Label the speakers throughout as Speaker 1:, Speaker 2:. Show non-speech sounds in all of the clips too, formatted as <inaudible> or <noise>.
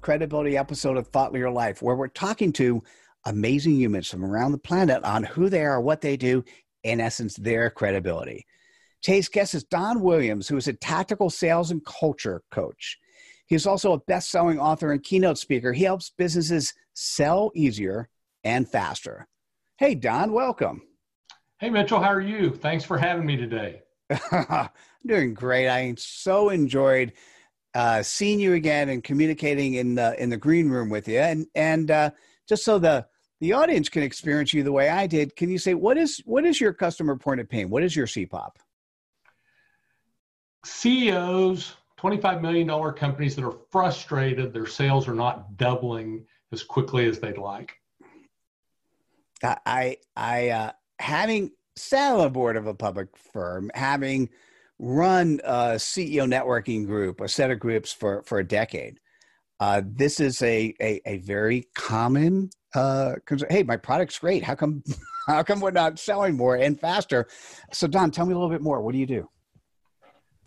Speaker 1: credibility episode of Thought Leader Life, where we're talking to amazing humans from around the planet on who they are, what they do, in essence, their credibility. Today's guest is Don Williams, who is a tactical sales and culture coach. He's also a best selling author and keynote speaker. He helps businesses sell easier and faster. Hey, Don, welcome.
Speaker 2: Hey, Mitchell, how are you? Thanks for having me today.
Speaker 1: I'm <laughs> doing great. I so enjoyed uh, seeing you again and communicating in the in the green room with you. And and uh, just so the the audience can experience you the way I did, can you say what is what is your customer point of pain? What is your CPOP?
Speaker 2: CEOs, $25 million companies that are frustrated their sales are not doubling as quickly as they'd like.
Speaker 1: I I uh, having sat on the board of a public firm, having run a CEO networking group, a set of groups for for a decade. Uh, this is a, a, a very common uh, hey, my product's great. How come <laughs> how come we're not selling more and faster? So Don, tell me a little bit more. What do you do?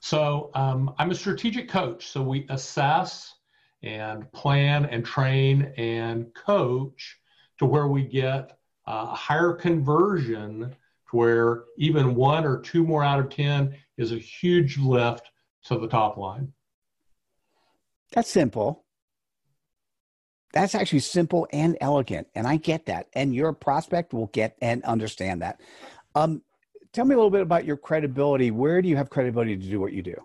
Speaker 2: So um, I'm a strategic coach. So we assess and plan and train and coach to where we get a higher conversion to where even one or two more out of 10 is a huge lift to the top line.
Speaker 1: That's simple. That's actually simple and elegant. And I get that. And your prospect will get and understand that. Um, tell me a little bit about your credibility. Where do you have credibility to do what you do?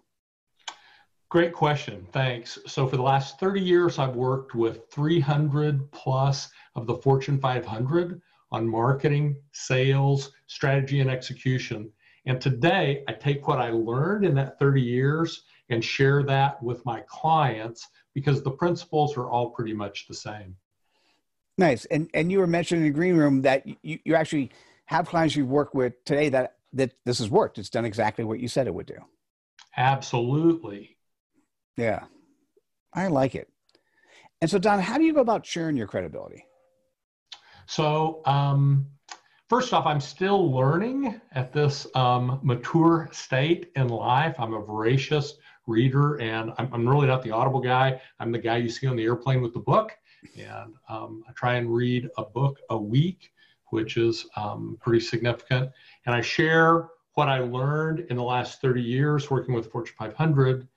Speaker 2: Great question. Thanks. So, for the last 30 years, I've worked with 300 plus of the Fortune 500 on marketing, sales, strategy, and execution. And today, I take what I learned in that 30 years and share that with my clients because the principles are all pretty much the same.
Speaker 1: Nice. And and you were mentioning in the green room that you, you actually have clients you work with today that that this has worked. It's done exactly what you said it would do.
Speaker 2: Absolutely.
Speaker 1: Yeah. I like it. And so Don, how do you go about sharing your credibility?
Speaker 2: So, um, first off, I'm still learning at this um, mature state in life. I'm a voracious reader, and I'm, I'm, really not the audible guy. I'm the guy you see on the airplane with the book. And um, I try and read a book a week, which is um, pretty significant. And I share what I learned in the last 30 years working with Fortune 500,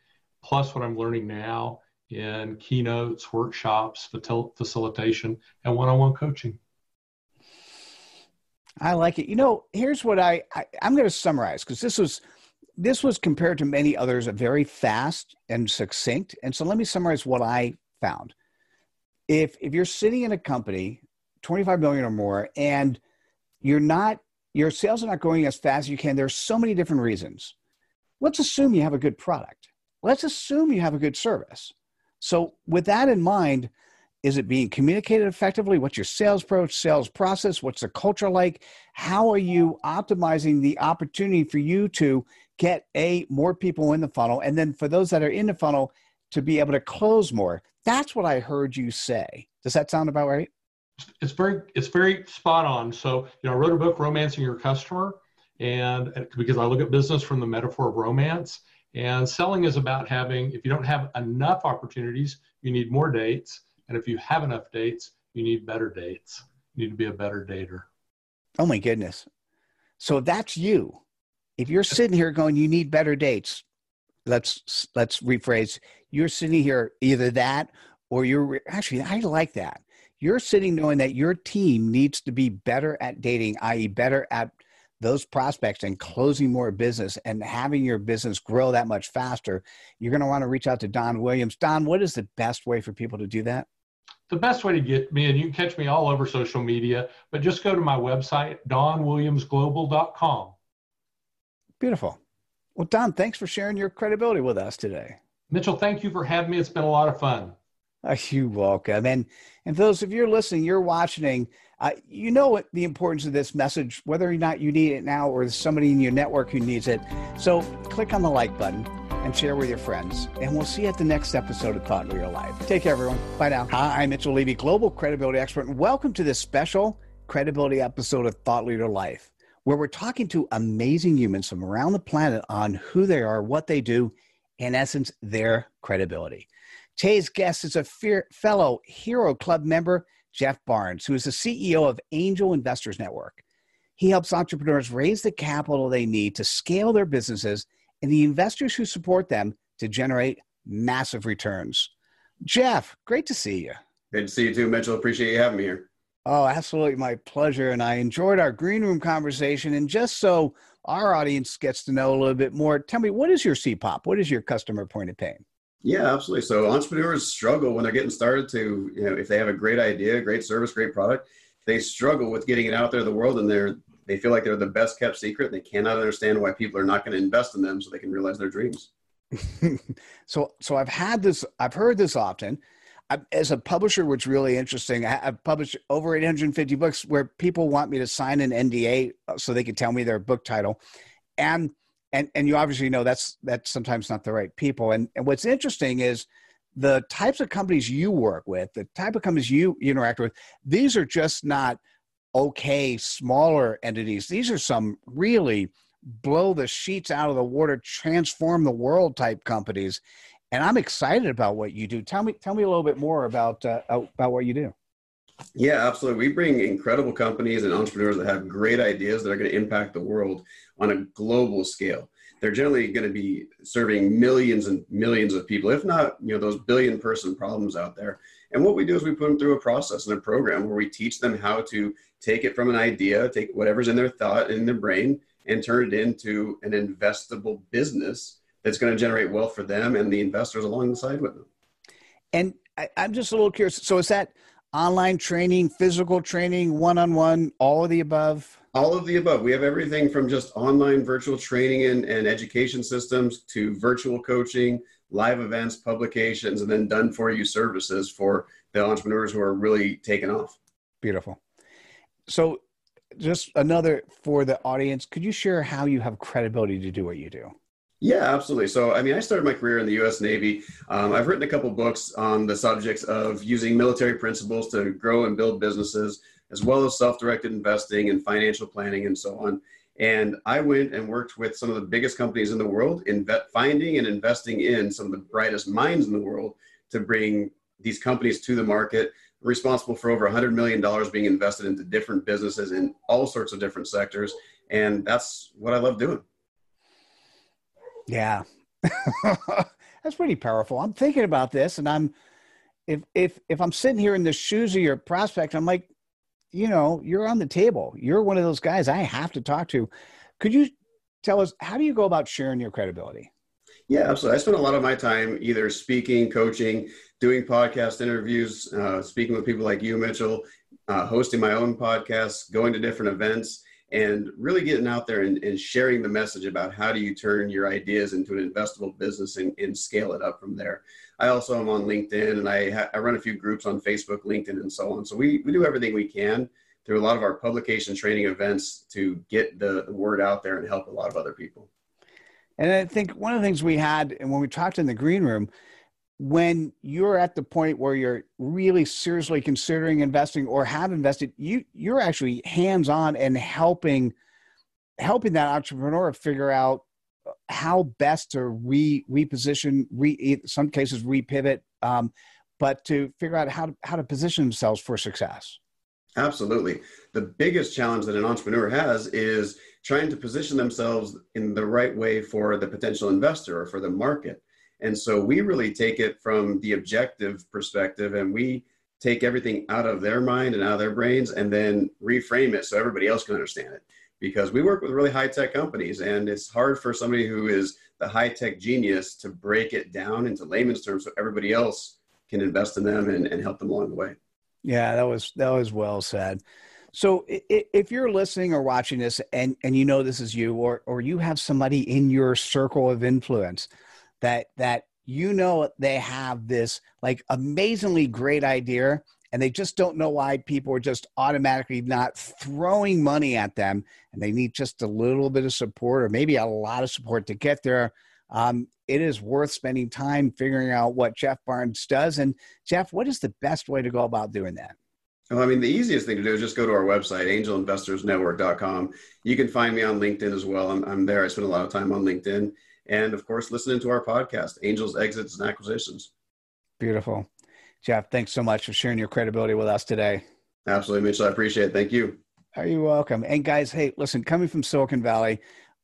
Speaker 2: plus what I'm learning now in keynotes, workshops, facilitation, and one on one coaching.
Speaker 1: I like it. You know, here's what I, I am going to summarize because this was this was compared to many others a very fast and succinct. And so let me summarize what I found. If if you're sitting in a company, 25 million or more, and you're not your sales are not going as fast as you can, there's so many different reasons. Let's assume you have a good product. Let's assume you have a good service. So with that in mind, is it being communicated effectively? What's your sales approach sales process? What's the culture like? How are you optimizing the opportunity for you to get a more people in the funnel and then for those that are in the funnel to be able to close more? That's what i heard you say. Does that sound about right?
Speaker 2: It's very it's very spot on. So you know i wrote a book romancing your customer and because i look at business from the metaphor of romance And selling is about having, if you don't have enough opportunities, you need more dates. And if you have enough dates, you need better dates. You need to be a better dater.
Speaker 1: Oh my goodness. So that's you. If you're sitting here going, you need better dates, let's let's rephrase. You're sitting here either that or you're actually I like that. You're sitting knowing that your team needs to be better at dating, i.e., better at those prospects and closing more business and having your business grow that much faster, you're going to want to reach out to Don Williams. Don, what is the best way for people to do that?
Speaker 2: The best way to get me, and you can catch me all over social media, but just go to my website, donwilliamsglobal.com.
Speaker 1: Beautiful. Well, Don, thanks for sharing your credibility with us today.
Speaker 2: Mitchell, thank you for having me. It's been a lot of fun.
Speaker 1: Uh, you're welcome. And and for those of you listening, you're watching, uh, you know what the importance of this message, whether or not you need it now or somebody in your network who needs it. So click on the like button and share with your friends. And we'll see you at the next episode of Thought Leader Life. Take care, everyone. Bye now. Hi, I'm Mitchell Levy, global credibility expert, and welcome to this special credibility episode of Thought Leader Life where we're talking to amazing humans from around the planet on who they are, what they do, in essence, their credibility. Today's guest is a fellow Hero Club member, Jeff Barnes, who is the CEO of Angel Investors Network. He helps entrepreneurs raise the capital they need to scale their businesses and the investors who support them to generate massive returns. Jeff, great to see you.
Speaker 3: Great to see you too, Mitchell. Appreciate you having me here.
Speaker 1: Oh, absolutely. My pleasure. And I enjoyed our green room conversation. And just so our audience gets to know a little bit more, tell me, what is your CPOP? What is your customer point of pain?
Speaker 3: Yeah, absolutely. So entrepreneurs struggle when they're getting started to, you know, if they have a great idea, great service, great product, they struggle with getting it out there in the world and they're, they feel like they're the best kept secret. They cannot understand why people are not going to invest in them so they can realize their dreams. <laughs>
Speaker 1: so, so I've had this, I've heard this often as a publisher, what's really interesting, I, have published over 850 books where people want me to sign an NDA so they can tell me their book title, and and and you obviously know that's that's sometimes not the right people. And and what's interesting is the types of companies you work with, the type of companies you interact with. These are just not okay smaller entities. These are some really blow the sheets out of the water, transform the world type companies and I'm excited about what you do. Tell me, tell me a little bit more about uh, about what you do.
Speaker 3: Yeah, absolutely. We bring incredible companies and entrepreneurs that have great ideas that are going to impact the world on a global scale. They're generally going to be serving millions and millions of people, if not, you know, those billion person problems out there. And what we do is we put them through a process and a program where we teach them how to take it from an idea, take whatever's in their thought in their brain, and turn it into an investable business that's going to generate wealth for them and the investors alongside with them.
Speaker 1: And I, am just a little curious. So is that online training, physical training, one-on-one, all of the above?
Speaker 3: All of the above. We have everything from just online virtual training and, and education systems to virtual coaching, live events, publications, and then done for you services for the entrepreneurs who are really taking off.
Speaker 1: Beautiful. So just another for the audience, could you share how you have credibility to do what you do?
Speaker 3: Yeah, absolutely. So, I mean, I started my career in the U.S. Navy. Um, I've written a couple books on the subjects of using military principles to grow and build businesses, as well as self-directed investing and financial planning and so on. And I went and worked with some of the biggest companies in the world in finding and investing in some of the brightest minds in the world to bring these companies to the market. responsible for over $100 million being invested into different businesses in all sorts of different sectors. And that's what I love doing.
Speaker 1: Yeah. <laughs> That's pretty powerful. I'm thinking about this and I'm if if if I'm sitting here in the shoes of your prospect, I'm like, you know, you're on the table. You're one of those guys I have to talk to. Could you tell us how do you go about sharing your credibility?
Speaker 3: Yeah, absolutely. I spend a lot of my time either speaking, coaching, doing podcast interviews, uh, speaking with people like you, Mitchell, uh, hosting my own podcasts, going to different events and really getting out there and, and, sharing the message about how do you turn your ideas into an investable business and, and scale it up from there. I also am on LinkedIn and I, ha- I run a few groups on Facebook, LinkedIn, and so on. So we, we do everything we can through a lot of our publication training events to get the, the word out there and help a lot of other people.
Speaker 1: And I think one of the things we had, and when we talked in the green room, when you're at the point where you're really seriously considering investing or have invested you you're actually hands on and helping helping that entrepreneur figure out how best to re reposition, re in some cases repivot, um, but to figure out how to, how to position themselves for success.
Speaker 3: Absolutely. The biggest challenge that an entrepreneur has is trying to position themselves in the right way for the potential investor or for the market. And so we really take it from the objective perspective and we take everything out of their mind and out of their brains and then reframe it so everybody else can understand it. Because we work with really high tech companies and it's hard for somebody who is the high tech genius to break it down into layman's terms so everybody else can invest in them and, and help them along the way.
Speaker 1: Yeah, that was that was well said. So if you're listening or watching this and and you know this is you or or you have somebody in your circle of influence that that you know they have this like amazingly great idea and they just don't know why people are just automatically not throwing money at them and they need just a little bit of support or maybe a lot of support to get there um, it is worth spending time figuring out what jeff barnes does and jeff what is the best way to go about doing that
Speaker 3: well, I mean, the easiest thing to do is just go to our website, angelinvestorsnetwork.com. You can find me on LinkedIn as well. I'm, I'm there. I spend a lot of time on LinkedIn. And of course, listening to our podcast, Angels, Exits, and Acquisitions.
Speaker 1: Beautiful. Jeff, thanks so much for sharing your credibility with us today.
Speaker 3: Absolutely, Mitchell. I appreciate it. Thank you.
Speaker 1: Are you welcome? And guys, hey, listen, coming from Silicon Valley,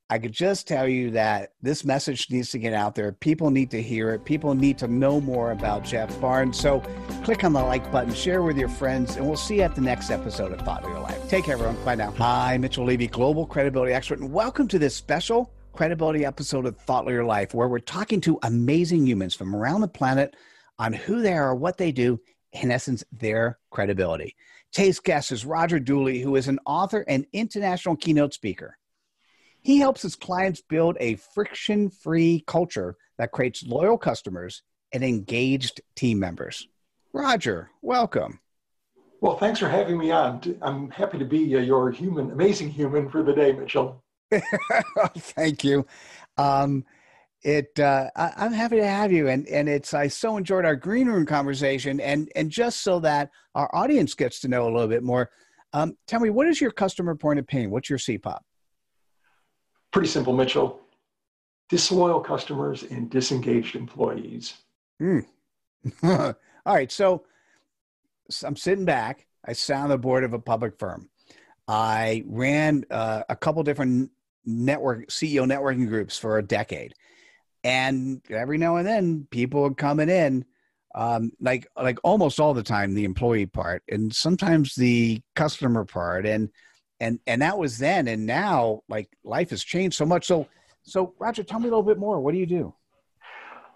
Speaker 1: I could just tell you that this message needs to get out there. People need to hear it. People need to know more about Jeff Barnes. So click on the like button, share with your friends, and we'll see you at the next episode of Thought Leader Life. Take care, everyone. Bye now. Hi, Mitchell Levy, Global Credibility Expert, and welcome to this special credibility episode of Thought Leader Life, where we're talking to amazing humans from around the planet on who they are, what they do, in essence, their credibility. Today's guest is Roger Dooley, who is an author and international keynote speaker. He helps his clients build a friction free culture that creates loyal customers and engaged team members. Roger, welcome.
Speaker 4: Well, thanks for having me on. I'm happy to be uh, your human, amazing human for the day, Mitchell. <laughs>
Speaker 1: Thank you. Um, it uh, I, am happy to have you, and and it's I so enjoyed our green room conversation, and and just so that our audience gets to know a little bit more. Um, tell me, what is your customer point of pain? What's your CPOP?
Speaker 4: Pretty simple, Mitchell. Disloyal customers and disengaged employees.
Speaker 1: Mm. <laughs> All right. So, so, I'm sitting back. I sat on the board of a public firm. I ran uh, a couple different network CEO networking groups for a decade, and every now and then people are coming in, um, like like almost all the time the employee part, and sometimes the customer part, and and and that was then and now like life has changed so much. So so roger tell me a little bit more. What do you do?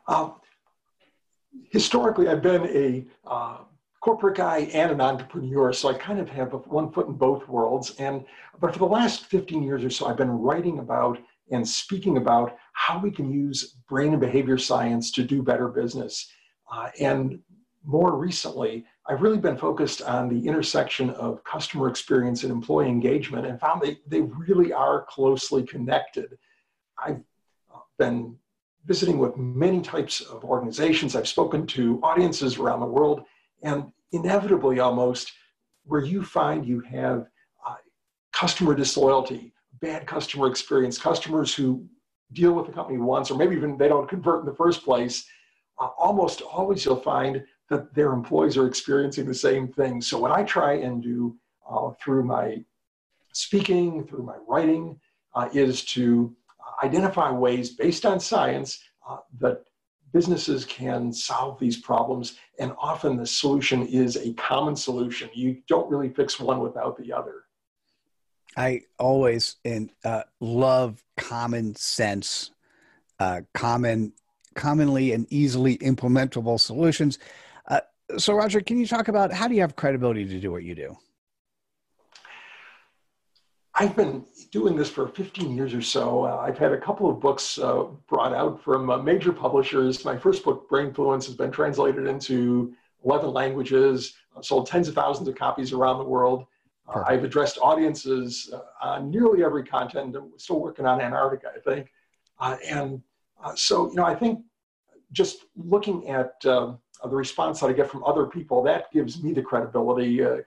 Speaker 4: Um, historically i've been a uh, corporate guy and an entrepreneur so i kind of have one foot in both worlds and but for the last 15 years or so i've been writing about and speaking about how we can use brain and behavior science to do better business uh, and more recently I've really been focused on the intersection of customer experience and employee engagement and found they, they really are closely connected. I've been visiting with many types of organizations. I've spoken to audiences around the world, and inevitably, almost, where you find you have uh, customer disloyalty, bad customer experience, customers who deal with the company once, or maybe even they don't convert in the first place, uh, almost always you'll find that their employees are experiencing the same thing. So what I try and do uh, through my speaking, through my writing, uh, is to identify ways based on science uh, that businesses can solve these problems. And often the solution is a common solution. You don't really fix one without the other.
Speaker 1: I always and uh, love common sense, uh, common, commonly and easily implementable solutions so roger can you talk about how do you have credibility to do what you do
Speaker 4: i've been doing this for 15 years or so. Uh, i've had a couple of books uh, brought out from uh, major publishers. My first book brainfluence has been translated into 11 languages sold tens of thousands of copies around the world. Uh, i've addressed audiences uh, on nearly every continent i'm still working on antarctica i think. Uh, and so you know i think just looking at the response that I get from other people, that gives me the credibility. Uh, uh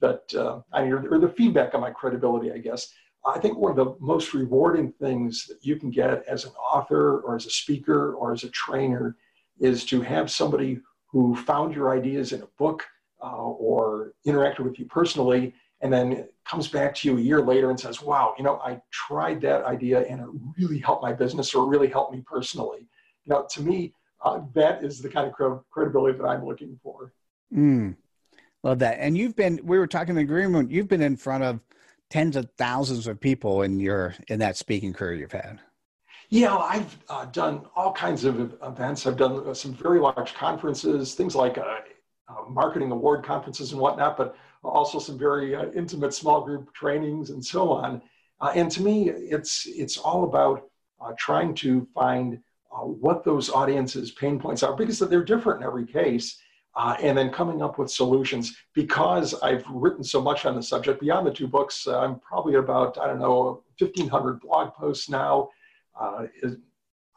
Speaker 4: that uh, I mean, or, the feedback on my credibility, I guess. I think one of the most rewarding things that you can get as an author or as a speaker or as a trainer is to have somebody who found your ideas in a book uh, or interacted with you personally and then comes back to you a year later and says, wow, you know, I tried that idea and it really helped my business or really helped me personally. You know, to me, uh, that is the kind of credibility that I'm looking for.
Speaker 1: Mm, love that. And you've been, we were talking in the green room, you've been in front of tens of thousands of people in your, in that speaking career you've had.
Speaker 4: Yeah, I've uh, done all kinds of events. I've done uh, some very large conferences, things like uh, uh, marketing award conferences and whatnot, but also some very uh, intimate small group trainings and so on. Uh, and to me, it's it's all about trying to find what those audiences' pain points are because they're different in every case, uh, and then coming up with solutions. Because I've written so much on the subject beyond the two books, uh, I'm probably about I don't know 1,500 blog posts now.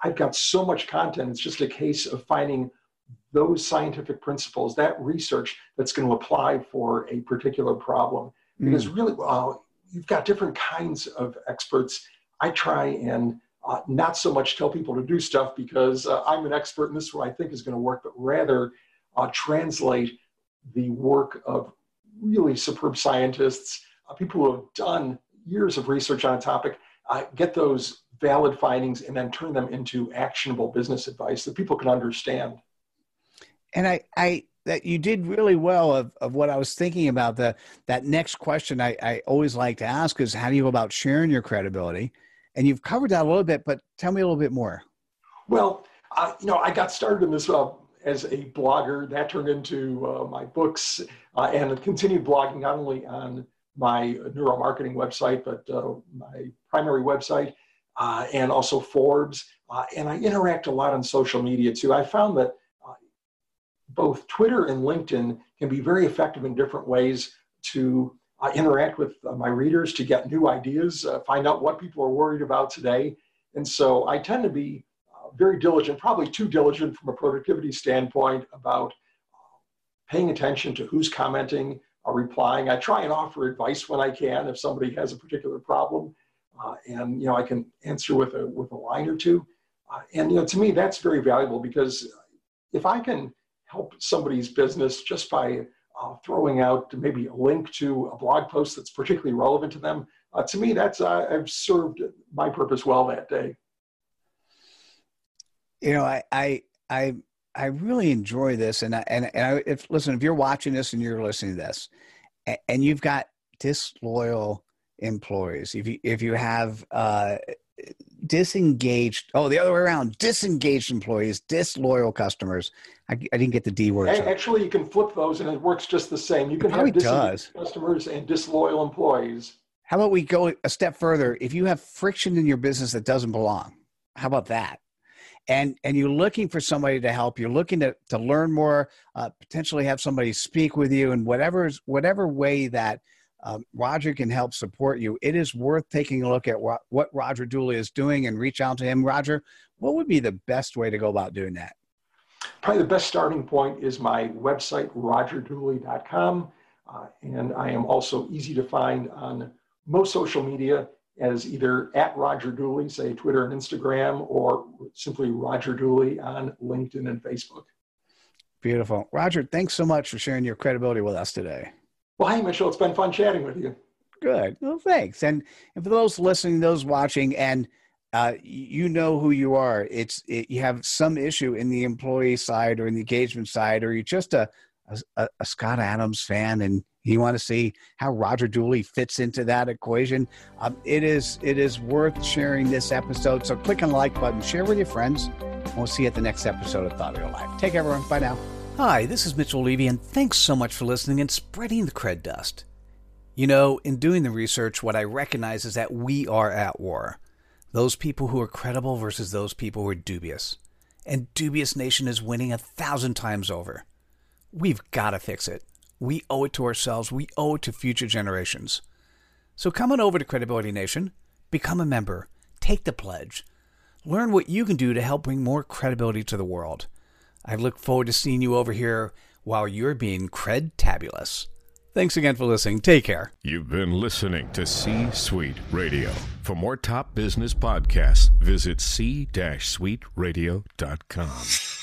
Speaker 4: I've got so much content. It's just a case of finding those scientific principles, that research that's going to apply for a particular problem. Mm. Because really, well, you've got different kinds of experts. I try and uh, not so much tell people to do stuff because uh, I'm an expert and this is what I think is going to work, but rather uh, translate the work of really superb scientists, uh, people who have done years of research on a topic, uh, get those valid findings and then turn them into actionable business advice that people can understand
Speaker 1: and I, I that you did really well of, of what I was thinking about. The that next question I, I always like to ask is how do you go about sharing your credibility? And you've covered that a little bit, but tell me a little bit more.
Speaker 4: Well, uh, you know, I got started in this uh, as a blogger. That turned into uh, my books uh, and continued blogging not only on my neuromarketing website, but uh, my primary website uh, and also Forbes. and I interact a lot on social media too. I found that both Twitter and LinkedIn can be very effective in different ways to uh, interact with uh, my readers to get new ideas, uh, find out what people are worried about today. And so I tend to be uh, very diligent, probably too diligent from a productivity standpoint about uh, paying attention to who's commenting or replying. I try and offer advice when I can if somebody has a particular problem. Uh, and you know I can answer with a with a line or two, and you know to me that's very valuable because if I can help somebody's business just by uh, throwing out maybe a link to a blog post that's particularly relevant to them. Uh, to me, that's uh, I've served my purpose well that day.
Speaker 1: You know, I I I, I really enjoy this, and I, and and I, if listen, if you're watching this and you're listening to this, and, and you've got disloyal employees, if you if you have uh, disengaged oh the other way around disengaged employees disloyal customers i, I didn't get the d word.
Speaker 4: Actually you can flip those and it works just the same. You can have disengaged does. customers and disloyal employees.
Speaker 1: How about we go a step further? If you have friction in your business that doesn't belong how about that and and you're looking for somebody to help you're looking to, to learn more uh, potentially have somebody speak with you in whatever whatever way that um, Roger can help support you. It is worth taking a look at what, what Roger Dooley is doing and reach out to him. Roger, what would be the best way to go about doing that?
Speaker 4: Probably the best starting point is my website, rogerdooley.com. Uh, and I am also easy to find on most social media as either at Roger Dooley, say Twitter and Instagram, or simply Roger Dooley on LinkedIn and Facebook.
Speaker 1: Beautiful. Roger, thanks so much for sharing your credibility with us today.
Speaker 4: Well, hey, Mitchell, it's been fun chatting with you.
Speaker 1: Good. Well, thanks. And, and for those listening, those watching, and uh, you know who you are. It's it, you have some issue in the employee side or in the engagement side, or you're just a, a, a Scott Adams fan and you want to see how Roger Dooley fits into that equation. Um, it is it is worth sharing this episode. So click on the like button, share with your friends. And we'll see you at the next episode of Thought Leader Life. Take care, everyone. Bye now. Hi, this is Mitchell Levy, and thanks so much for listening and spreading the cred dust. You know, in doing the research, what I recognize is that we are at war. Those people who are credible versus those people who are dubious. And Dubious Nation is winning a thousand times over. We've got to fix it. We owe it to ourselves, we owe it to future generations. So come on over to Credibility Nation, become a member, take the pledge, learn what you can do to help bring more credibility to the world. I look forward to seeing you over here while you're being cred tabulous.
Speaker 5: Thanks again for listening. Take care.
Speaker 6: You've been listening to C Suite Radio. For more top business podcasts, visit c-suiteradio.com.